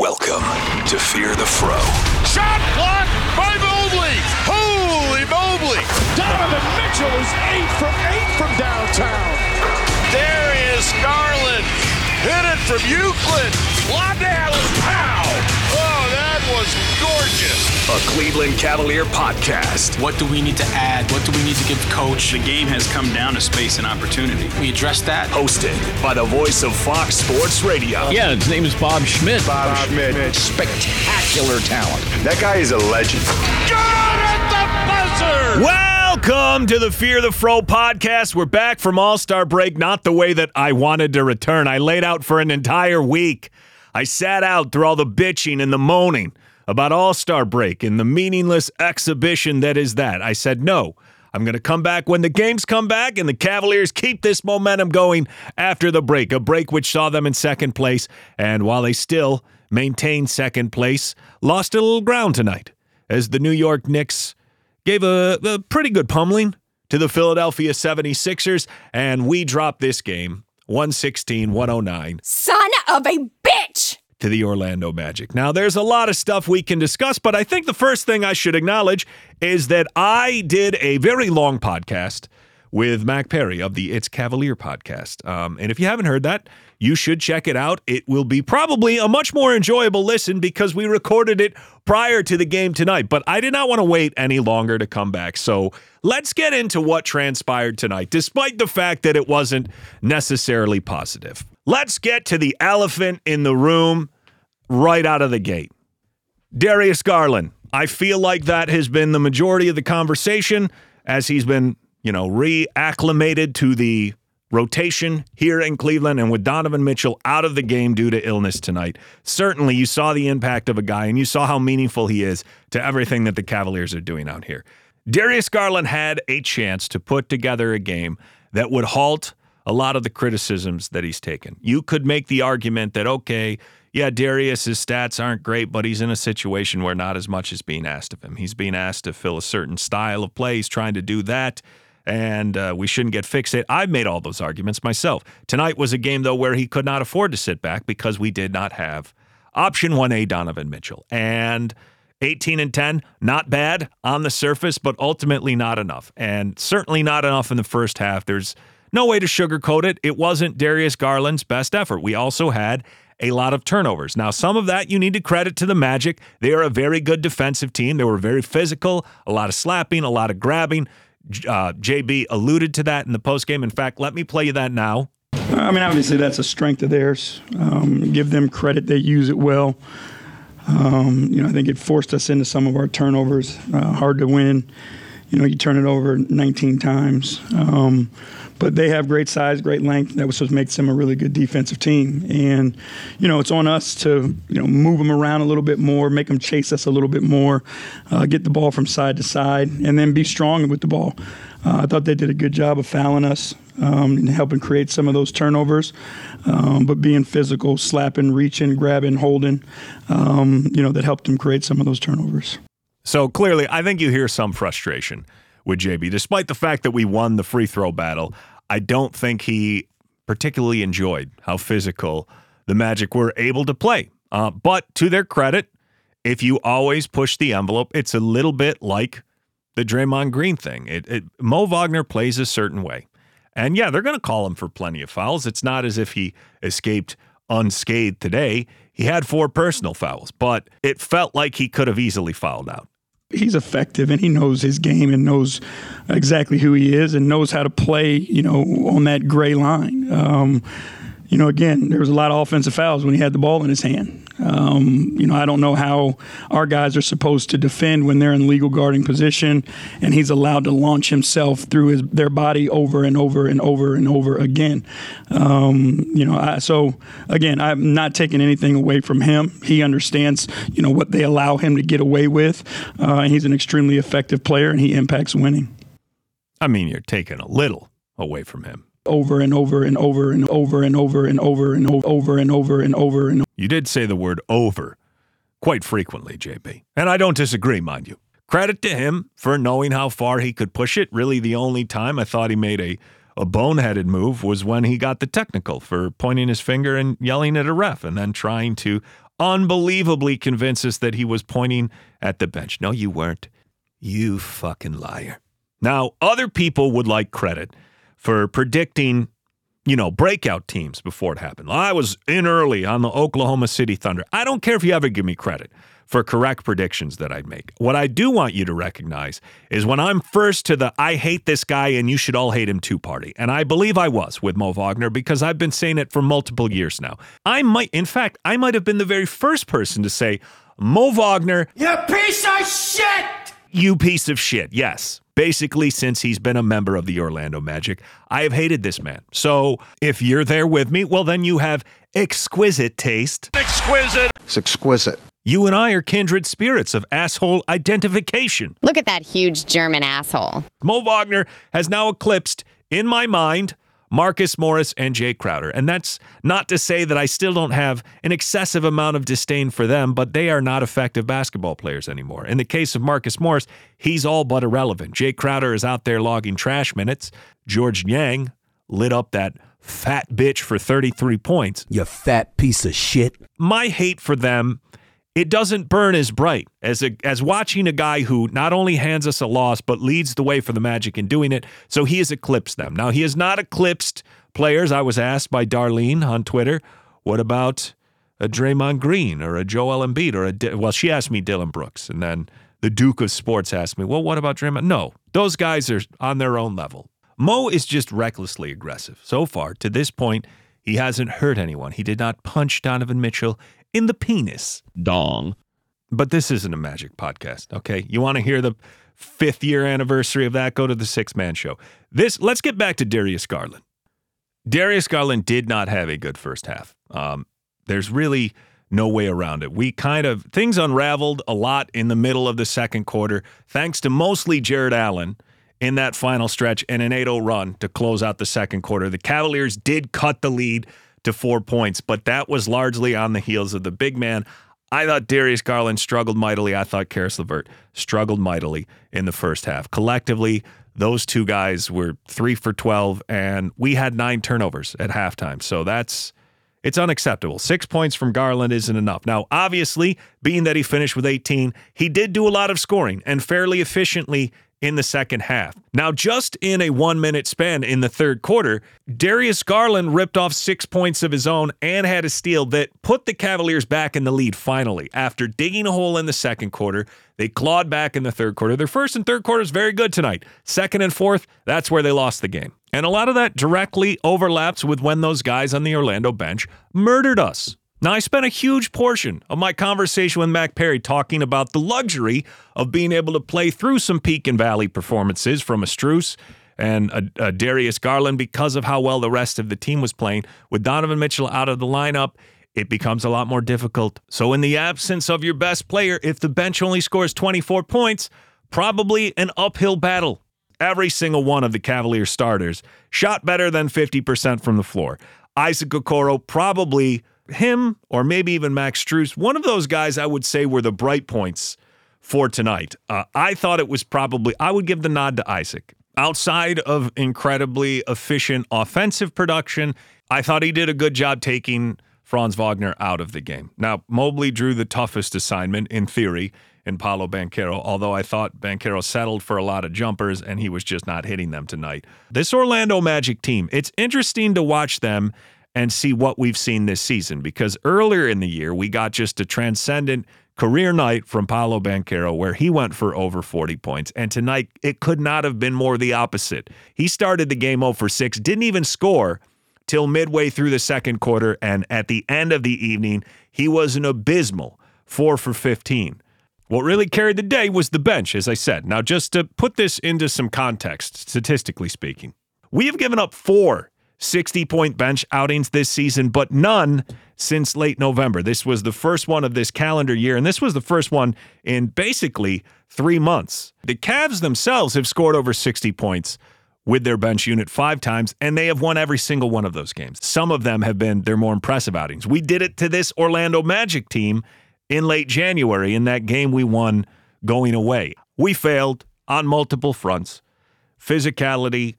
Welcome to Fear the Fro. Shot blocked by Mobley. Holy Mobley. Donovan Mitchell is eight from eight from downtown. Darius Garland hit it from Euclid. Lobbed down. Pow. That was gorgeous. A Cleveland Cavalier podcast. What do we need to add? What do we need to give coach? The game has come down to space and opportunity. We address that. Hosted by the voice of Fox Sports Radio. Yeah, his name is Bob Schmidt. Bob, Schmidt. Spectacular talent. That guy is a legend. Good at the buzzer. Welcome to the Fear the Fro podcast. We're back from All Star break, not the way that I wanted to return. I laid out for an entire week. I sat out through all the bitching and the moaning about All Star break and the meaningless exhibition that is that. I said, no, I'm going to come back when the games come back and the Cavaliers keep this momentum going after the break. A break which saw them in second place. And while they still maintain second place, lost a little ground tonight as the New York Knicks gave a, a pretty good pummeling to the Philadelphia 76ers. And we dropped this game 116 109 Son of a bitch! to the Orlando Magic. Now, there's a lot of stuff we can discuss, but I think the first thing I should acknowledge is that I did a very long podcast with Mac Perry of the It's Cavalier podcast. Um, and if you haven't heard that, you should check it out. It will be probably a much more enjoyable listen because we recorded it prior to the game tonight. But I did not want to wait any longer to come back. So let's get into what transpired tonight, despite the fact that it wasn't necessarily positive. Let's get to the elephant in the room right out of the gate. Darius Garland. I feel like that has been the majority of the conversation as he's been, you know, reacclimated to the rotation here in Cleveland and with Donovan Mitchell out of the game due to illness tonight. Certainly you saw the impact of a guy and you saw how meaningful he is to everything that the Cavaliers are doing out here. Darius Garland had a chance to put together a game that would halt a lot of the criticisms that he's taken. You could make the argument that, okay, yeah, Darius's stats aren't great, but he's in a situation where not as much is being asked of him. He's being asked to fill a certain style of play. He's trying to do that, and uh, we shouldn't get fixated. I've made all those arguments myself. Tonight was a game, though, where he could not afford to sit back because we did not have option 1A Donovan Mitchell. And 18 and 10, not bad on the surface, but ultimately not enough. And certainly not enough in the first half. There's no way to sugarcoat it. It wasn't Darius Garland's best effort. We also had a lot of turnovers. Now, some of that you need to credit to the Magic. They are a very good defensive team. They were very physical, a lot of slapping, a lot of grabbing. Uh, JB alluded to that in the postgame. In fact, let me play you that now. I mean, obviously, that's a strength of theirs. Um, give them credit; they use it well. Um, you know, I think it forced us into some of our turnovers. Uh, hard to win. You know, you turn it over 19 times. Um, but they have great size, great length. That was what makes them a really good defensive team. And you know, it's on us to you know move them around a little bit more, make them chase us a little bit more, uh, get the ball from side to side, and then be strong with the ball. Uh, I thought they did a good job of fouling us um, and helping create some of those turnovers, um, but being physical, slapping, reaching, grabbing, holding, um, you know, that helped them create some of those turnovers. So clearly, I think you hear some frustration with JB, despite the fact that we won the free throw battle. I don't think he particularly enjoyed how physical the Magic were able to play. Uh, but to their credit, if you always push the envelope, it's a little bit like the Draymond Green thing. It, it, Mo Wagner plays a certain way. And yeah, they're going to call him for plenty of fouls. It's not as if he escaped unscathed today. He had four personal fouls, but it felt like he could have easily fouled out he's effective and he knows his game and knows exactly who he is and knows how to play, you know, on that gray line. Um, you know, again, there was a lot of offensive fouls when he had the ball in his hand. Um, you know, I don't know how our guys are supposed to defend when they're in legal guarding position, and he's allowed to launch himself through his their body over and over and over and over again. Um, you know, I, so again, I'm not taking anything away from him. He understands, you know, what they allow him to get away with, uh, and he's an extremely effective player, and he impacts winning. I mean, you're taking a little away from him over and over and over and over and over and over and over and over and over and You did say the word over quite frequently, JB. And I don't disagree, mind you. Credit to him for knowing how far he could push it. Really, the only time I thought he made a, a boneheaded move was when he got the technical for pointing his finger and yelling at a ref and then trying to unbelievably convince us that he was pointing at the bench. No, you weren't. You fucking liar. Now, other people would like credit for predicting, you know, breakout teams before it happened. I was in early on the Oklahoma City Thunder. I don't care if you ever give me credit for correct predictions that I'd make. What I do want you to recognize is when I'm first to the I hate this guy and you should all hate him too party. And I believe I was with Mo Wagner because I've been saying it for multiple years now. I might, in fact, I might have been the very first person to say, Mo Wagner, You piece of shit! you piece of shit. Yes. Basically, since he's been a member of the Orlando Magic, I have hated this man. So if you're there with me, well, then you have exquisite taste. Exquisite. It's exquisite. You and I are kindred spirits of asshole identification. Look at that huge German asshole. Mo Wagner has now eclipsed, in my mind, Marcus Morris and Jae Crowder. And that's not to say that I still don't have an excessive amount of disdain for them, but they are not effective basketball players anymore. In the case of Marcus Morris, he's all but irrelevant. Jae Crowder is out there logging trash minutes. Georges Niang lit up that fat bitch for 33 points. You fat piece of shit. My hate for them it doesn't burn as bright as a, as watching a guy who not only hands us a loss but leads the way for the Magic in doing it. So he has eclipsed them. Now he has not eclipsed players. I was asked by Darlene on Twitter, "What about a Draymond Green or a Joel Embiid or a Di-" well?" She asked me Dillon Brooks, and then the Duke of Sports asked me, "Well, what about Draymond?" No, those guys are on their own level. Mo is just recklessly aggressive. So far to this point, he hasn't hurt anyone. He did not punch Donovan Mitchell in the penis. Dong. But this isn't a magic podcast, okay? You want to hear the fifth year anniversary of that? Go to the six man show. This let's get back to Darius Garland. Darius Garland did not have a good first half. Um, there's really no way around it. We kind of things unraveled a lot in the middle of the second quarter, thanks to mostly Jarrett Allen in that final stretch and an 8-0 run to close out the second quarter. The Cavaliers did cut the lead to four points, but that was largely on the heels of the big man. I thought Darius Garland struggled mightily. I thought Caris LeVert struggled mightily in the first half. Collectively, those two guys were three for 12, and we had nine turnovers at halftime. So that's it's unacceptable. Six points from Garland isn't enough. Now, obviously, being that he finished with 18, he did do a lot of scoring and fairly efficiently in the second half. Now, just in a one minute span in the third quarter, Darius Garland ripped off six points of his own and had a steal that put the Cavaliers back in the lead finally. After digging a hole in the second quarter, they clawed back in the third quarter. Their first and third quarters very good tonight. Second and fourth, that's where they lost the game. And a lot of that directly overlaps with when those guys on the Orlando bench murdered us. Now, I spent a huge portion of my conversation with Mac Perry talking about the luxury of being able to play through some peak and valley performances from a Strus and a, a Darius Garland because of how well the rest of the team was playing. With Donovan Mitchell out of the lineup, it becomes a lot more difficult. So, in the absence of your best player, if the bench only scores 24 points, probably an uphill battle. Every single one of the Cavaliers starters shot better than 50% from the floor. Isaac Okoro probably him or maybe even Max Strus, one of those guys I would say were the bright points for tonight. Uh, I thought it was probably, I would give the nod to Isaac. Outside of incredibly efficient offensive production, I thought he did a good job taking Franz Wagner out of the game. Now, Mobley drew the toughest assignment in theory in Paolo Banchero, although I thought Banchero settled for a lot of jumpers and he was just not hitting them tonight. This Orlando Magic team, it's interesting to watch them and see what we've seen this season because earlier in the year we got just a transcendent career night from Paolo Banchero where he went for over 40 points and tonight it could not have been more the opposite. He started the game 0 for 6, didn't even score till midway through the second quarter and at the end of the evening he was an abysmal 4 for 15. What really carried the day was the bench as I said. Now just to put this into some context statistically speaking. We have given up 4 60 point bench outings this season, but none since late November. This was the first one of this calendar year, and this was the first one in basically three months. The Cavs themselves have scored over 60 points with their bench unit five times, and they have won every single one of those games. Some of them have been their more impressive outings. We did it to this Orlando Magic team in late January in that game we won going away. We failed on multiple fronts physicality,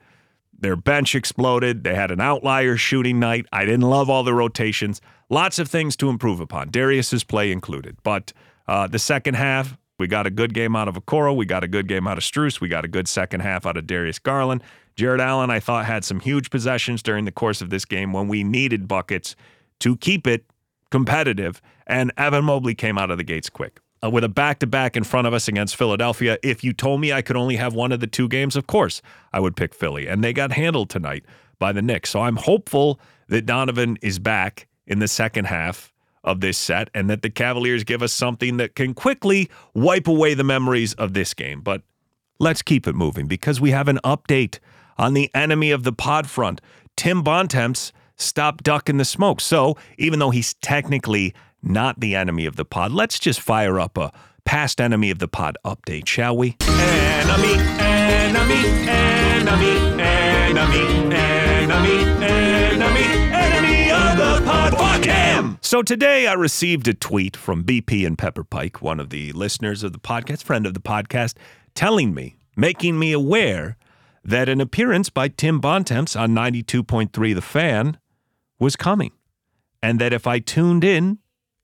their bench exploded. They had an outlier shooting night. I didn't love all the rotations. lots of things to improve upon, Darius's play included. But uh, the second half, we got a good game out of Okoro. We got a good game out of Strus. We got a good second half out of Darius Garland. Jarrett Allen, I thought, had some huge possessions during the course of this game when we needed buckets to keep it competitive. And Evan Mobley came out of the gates quick. Uh, with a back to back in front of us against Philadelphia, if you told me I could only have one of the two games, of course I would pick Philly. And they got handled tonight by the Knicks. So I'm hopeful that Donovan is back in the second half of this set and that the Cavaliers give us something that can quickly wipe away the memories of this game. But let's keep it moving because we have an update on the enemy of the pod front. Tim Bontemps stopped ducking the smoke. So even though he's technically not the enemy of the pod, let's just fire up a past enemy of the pod update, shall we? Enemy, enemy, enemy, enemy, enemy, enemy, enemy of the pod. Fuck him! So today I received a tweet from BP and Pepper Pike, one of the listeners of the podcast, friend of the podcast, telling me, making me aware that an appearance by Tim Bontemps on 92.3 The Fan was coming. And that if I tuned in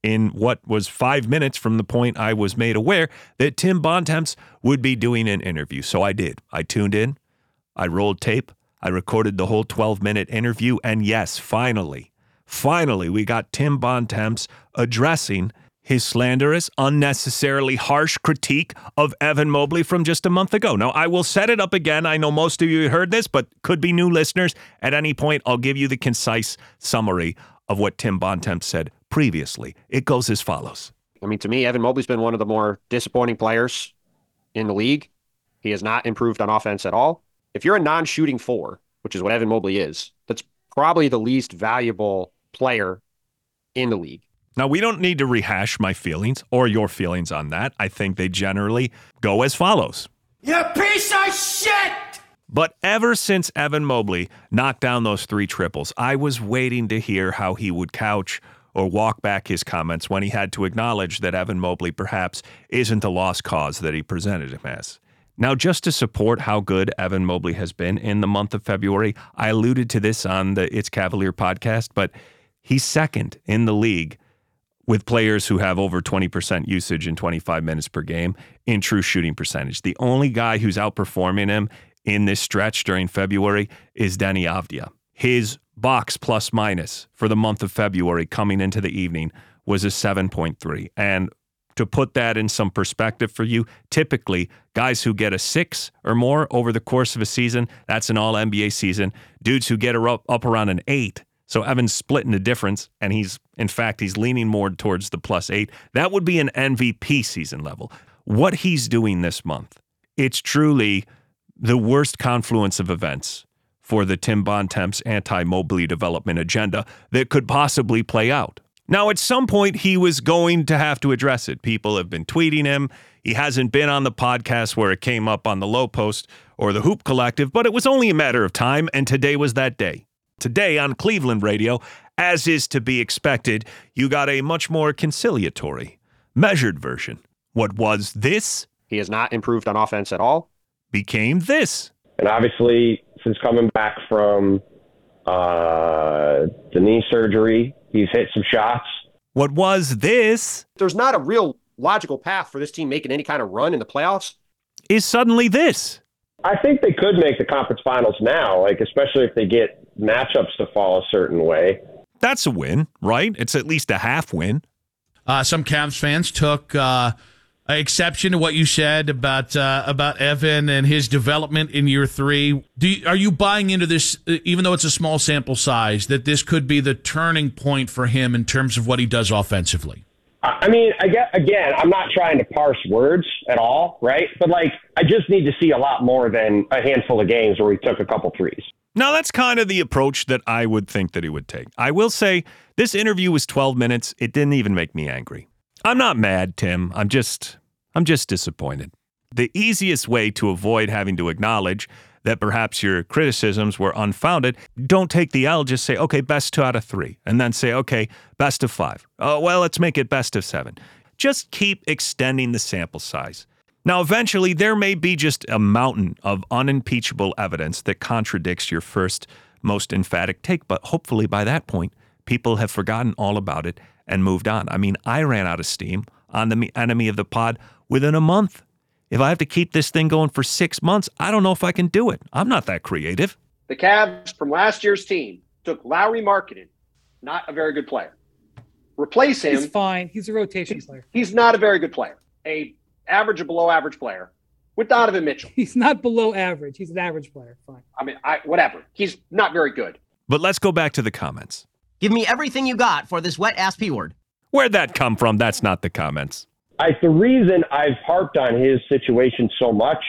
in what was five minutes from the point I was made aware that Tim Bontemps would be doing an interview. So I did. I tuned in, I rolled tape, I recorded the whole 12 minute interview. And yes, finally, finally, we got Tim Bontemps addressing his slanderous, unnecessarily harsh critique of Evan Mobley from just a month ago. Now, I will set it up again. I know most of you heard this, but could be new listeners. At any point, I'll give you the concise summary of what Tim Bontemps said previously. It goes as follows. I mean, to me, Evan Mobley's been one of the more disappointing players in the league. He has not improved on offense at all. If you're a non shooting four, which is what Evan Mobley is, that's probably the least valuable player in the league. Now, we don't need to rehash my feelings or your feelings on that. I think they generally go as follows. You piece of shit! But ever since Evan Mobley knocked down those three triples, I was waiting to hear how he would couch or walk back his comments when he had to acknowledge that Evan Mobley perhaps isn't the lost cause that he presented him as. Now, just to support how good Evan Mobley has been in the month of February, I alluded to this on the It's Cavalier podcast, but he's second in the league with players who have over 20% usage in 25 minutes per game in true shooting percentage. The only guy who's outperforming him in this stretch during February is Deni Avdija. His box plus minus for the month of February coming into the evening was a 7.3. And to put that in some perspective for you, typically guys who get a six or more over the course of a season, that's an all NBA season. Dudes who get up, up around an eight. So Evan's splitting the difference, and he's, in fact, he's leaning more towards the plus eight. That would be an MVP season level. What he's doing this month, it's truly the worst confluence of events for the Tim Bontemps anti Mobley development agenda that could possibly play out. Now, at some point, he was going to have to address it. People have been tweeting him. He hasn't been on the podcast where it came up on the Low Post or the Hoop Collective, but it was only a matter of time, and today was that day. Today on Cleveland Radio, as is to be expected, you got a much more conciliatory, measured version. What was this He has not improved on offense at all. became this. And obviously, since coming back from uh, the knee surgery, he's hit some shots. What was this There's not a real logical path for this team making any kind of run in the playoffs. is suddenly this. I think they could make the conference finals now, like especially if they get matchups to fall a certain way. That's a win, right? It's at least a half win. Uh, some Cavs fans took uh, exception to what you said about uh, about Evan and his development in year three. Do you, are you buying into this, uh, even though it's a small sample size, that this could be the turning point for him in terms of what he does offensively? I I mean, I get again, I'm not trying to parse words at all, right? But like, I just need to see a lot more than a handful of games where he took a couple threes. Now, that's kind of the approach that I would think that he would take. I will say this interview was 12 minutes. It didn't even make me angry. I'm not mad, Tim. I'm just I'm just disappointed. The easiest way to avoid having to acknowledge that perhaps your criticisms were unfounded, don't take the L, just say, okay, best two out of three. And then say, okay, best of five. Oh, well, let's make it best of seven. Just keep extending the sample size. Now, eventually, there may be just a mountain of unimpeachable evidence that contradicts your first, most emphatic take, but hopefully by that point, people have forgotten all about it and moved on. I mean, I ran out of steam on the enemy of the pod within a month. If I have to keep this thing going for six months, I don't know if I can do it. I'm not that creative. The Cavs from last year's team took Lauri Markkanen, not a very good player. Replace him. He's fine. He's a rotation player. He's not a very good player. A average or below average player with Donovan Mitchell. He's not below average. He's an average player. Fine. I mean, I whatever. He's not very good. But let's go back to the comments. Give me everything you got for this wet ass P word. Where'd that come from? That's not the comments. I, the reason I've harped on his situation so much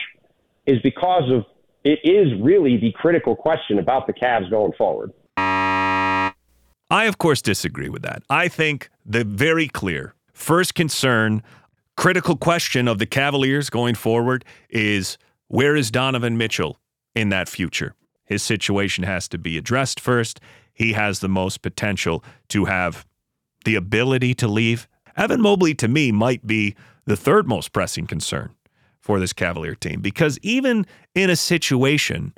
is because of it is really the critical question about the Cavs going forward. I, of course, disagree with that. I think the very clear first concern, critical question of the Cavaliers going forward is where is Donovan Mitchell in that future? His situation has to be addressed first. He has the most potential to have the ability to leave. Evan Mobley, to me, might be the third most pressing concern for this Cavalier team because even in a situation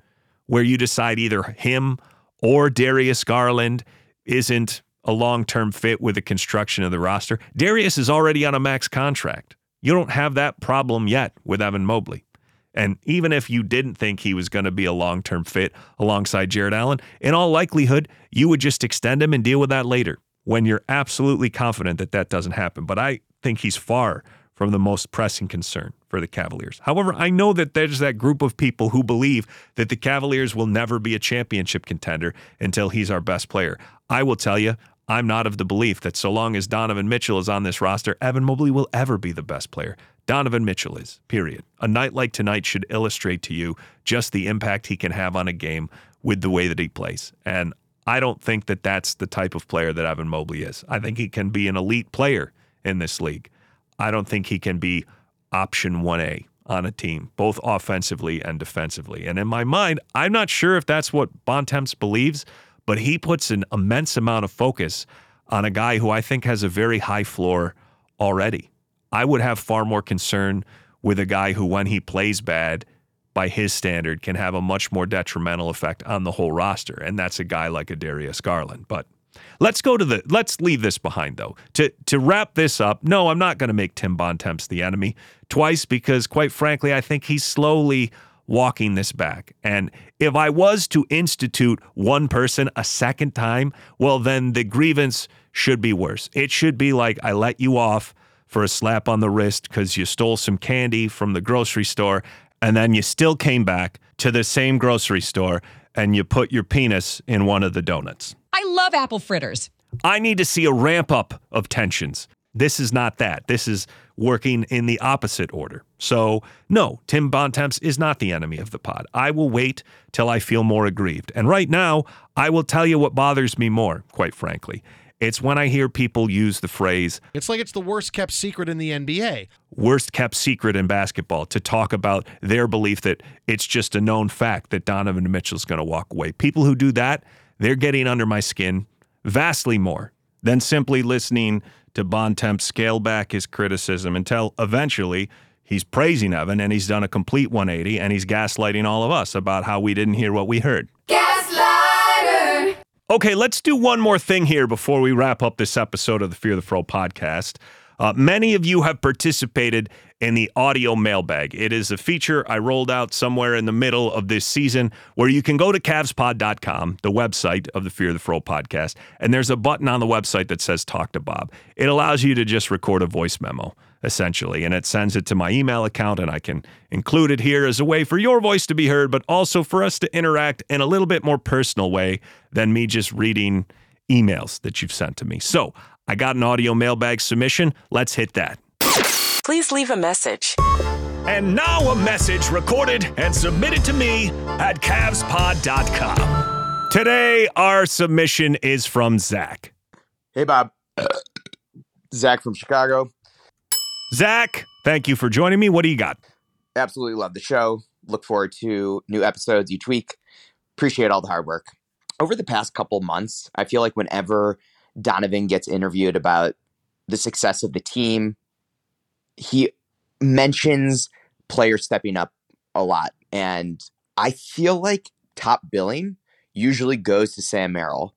where you decide either him or Darius Garland isn't a long term fit with the construction of the roster, Darius is already on a max contract. You don't have that problem yet with Evan Mobley. And even if you didn't think he was going to be a long term fit alongside Jarrett Allen, in all likelihood, you would just extend him and deal with that later when you're absolutely confident that that doesn't happen. But I think he's far from the most pressing concern for the Cavaliers. However, I know that there's that group of people who believe that the Cavaliers will never be a championship contender until he's our best player. I will tell you, I'm not of the belief that so long as Donovan Mitchell is on this roster, Evan Mobley will ever be the best player. Donovan Mitchell is, period. A night like tonight should illustrate to you just the impact he can have on a game with the way that he plays. And I don't think that that's the type of player that Evan Mobley is. I think he can be an elite player in this league. I don't think he can be option 1A on a team, both offensively and defensively. And in my mind, I'm not sure if that's what Bontemps believes, but he puts an immense amount of focus on a guy who I think has a very high floor already. I would have far more concern with a guy who, when he plays bad, by his standard, can have a much more detrimental effect on the whole roster. And that's a guy like a Darius Garland. But let's go to the let's leave this behind though. To to wrap this up, no, I'm not going to make Tim Bontemps the enemy twice because quite frankly, I think he's slowly walking this back. And if I was to institute one person a second time, well then the grievance should be worse. It should be like I let you off for a slap on the wrist because you stole some candy from the grocery store and then you still came back to the same grocery store and you put your penis in one of the donuts. I love apple fritters. I need to see a ramp up of tensions. This is not that. This is working in the opposite order. So, no, Tim Bontemps is not the enemy of the pod. I will wait till I feel more aggrieved. And right now, I will tell you what bothers me more, quite frankly. It's when I hear people use the phrase, it's like it's the worst kept secret in the NBA. Worst kept secret in basketball to talk about their belief that it's just a known fact that Donovan Mitchell's going to walk away. People who do that, they're getting under my skin vastly more than simply listening to Bontemps scale back his criticism until eventually he's praising Evan and he's done a complete 180 and he's gaslighting all of us about how we didn't hear what we heard. Gaslighter. Okay, let's do one more thing here before we wrap up this episode of the Fear the Fro podcast. Uh, many of you have participated in the audio mailbag. It is a feature I rolled out somewhere in the middle of this season where you can go to cavspod.com, the website of the Fear of the Fro podcast, and there's a button on the website that says Talk to Bob. It allows you to just record a voice memo, essentially, and it sends it to my email account, and I can include it here as a way for your voice to be heard, but also for us to interact in a little bit more personal way than me just reading emails that you've sent to me. So I got an audio mailbag submission. Let's hit that. Please leave a message. And now a message recorded and submitted to me at CavsPod.com. Today, our submission is from Zach. Hey, Bob. Zach from Chicago. Zach, thank you for joining me. What do you got? Absolutely love the show. Look forward to new episodes each week. Appreciate all the hard work. Over the past couple months, I feel like whenever Donovan gets interviewed about the success of the team, he mentions players stepping up a lot. And I feel like top billing usually goes to Sam Merrill.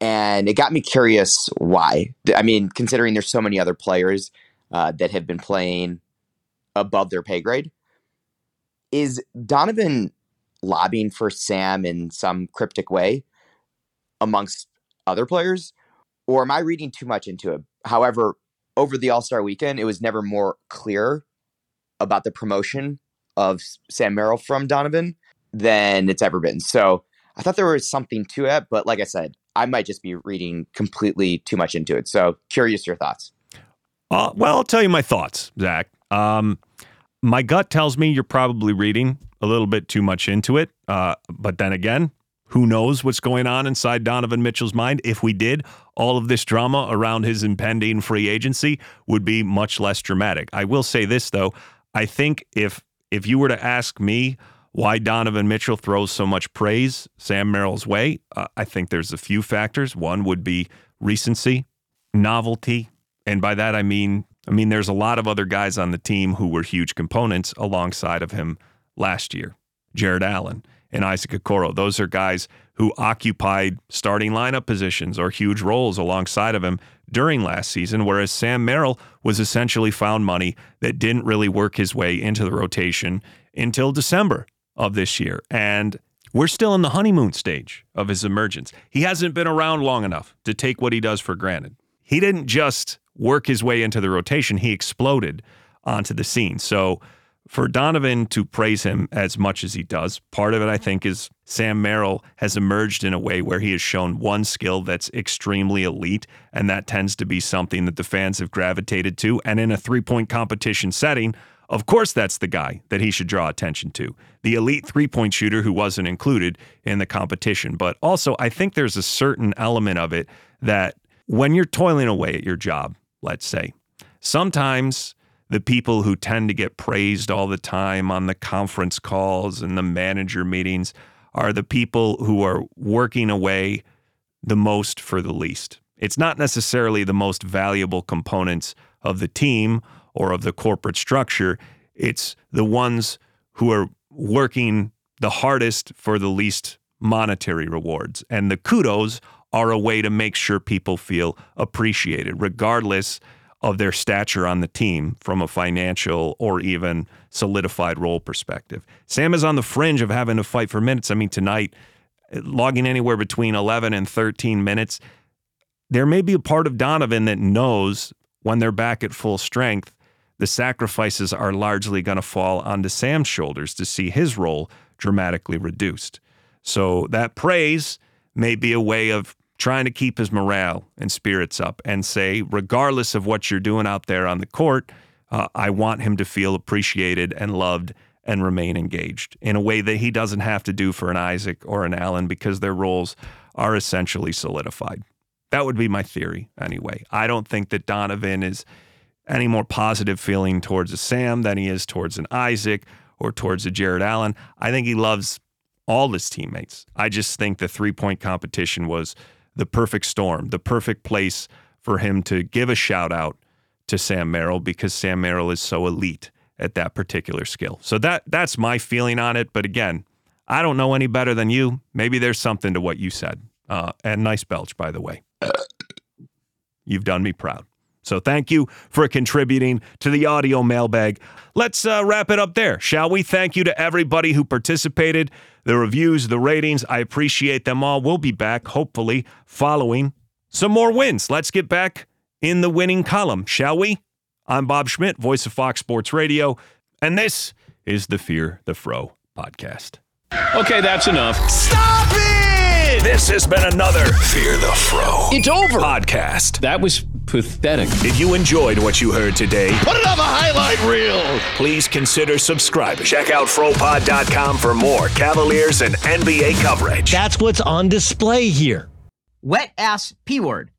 and it got me curious why. I mean, considering there's so many other players uh, that have been playing above their pay grade, is Donovan lobbying for Sam in some cryptic way amongst other players, or am I reading too much into it? However, over the All Star weekend, it was never more clear about the promotion of Sam Merrill from Donovan than it's ever been. So I thought there was something to it, but like I said, I might just be reading completely too much into it. So curious your thoughts. Uh, well, I'll tell you my thoughts, Zach. Um, my gut tells me you're probably reading a little bit too much into it. Uh, but then again, who knows what's going on inside Donovan Mitchell's mind? If we did, all of this drama around his impending free agency would be much less dramatic. I will say this though, I think if if you were to ask me why Donovan Mitchell throws so much praise Sam Merrill's way, uh, I think there's a few factors. One would be recency, novelty, and by that I mean I mean there's a lot of other guys on the team who were huge components alongside of him last year. Jarrett Allen and Isaac Okoro. Those are guys who occupied starting lineup positions or huge roles alongside of him during last season, whereas Sam Merrill was essentially found money that didn't really work his way into the rotation until December of this year. And we're still in the honeymoon stage of his emergence. He hasn't been around long enough to take what he does for granted. He didn't just work his way into the rotation, he exploded onto the scene. So for Donovan to praise him as much as he does, part of it, I think, is Sam Merrill has emerged in a way where he has shown one skill that's extremely elite, and that tends to be something that the fans have gravitated to. And in a three point competition setting, of course, that's the guy that he should draw attention to the elite three point shooter who wasn't included in the competition. But also, I think there's a certain element of it that when you're toiling away at your job, let's say, sometimes the people who tend to get praised all the time on the conference calls and the manager meetings are the people who are working away the most for the least. It's not necessarily the most valuable components of the team or of the corporate structure. It's the ones who are working the hardest for the least monetary rewards. And the kudos are a way to make sure people feel appreciated, regardless of their stature on the team from a financial or even solidified role perspective. Sam is on the fringe of having to fight for minutes. I mean, tonight, logging anywhere between 11 and 13 minutes, there may be a part of Donovan that knows when they're back at full strength, the sacrifices are largely going to fall onto Sam's shoulders to see his role dramatically reduced. So that praise may be a way of trying to keep his morale and spirits up and say, regardless of what you're doing out there on the court, uh, I want him to feel appreciated and loved and remain engaged in a way that he doesn't have to do for an Isaac or an Allen because their roles are essentially solidified. That would be my theory anyway. I don't think that Donovan is any more positive feeling towards a Sam than he is towards an Isaac or towards a Jarrett Allen. I think he loves all his teammates. I just think the three point competition was the perfect storm, the perfect place for him to give a shout out to Sam Merrill because Sam Merrill is so elite at that particular skill. So that that's my feeling on it. But again, I don't know any better than you. Maybe there's something to what you said. Uh, and nice belch, by the way. You've done me proud. So thank you for contributing to the audio mailbag. Let's uh, wrap it up there, shall we? Thank you to everybody who participated, the reviews, the ratings. I appreciate them all. We'll be back, hopefully, following some more wins. Let's get back in the winning column, shall we? I'm Bob Schmidt, voice of Fox Sports Radio, and this is the Fear the Fro podcast. Okay, that's enough. Stop it! This has been another Fear the Fro. It's over. Podcast. That was pathetic. If you enjoyed what you heard today, Put it on the highlight reel. please consider subscribing. Check out FroPod.com for more Cavaliers and NBA coverage. That's what's on display here. Wet ass P word.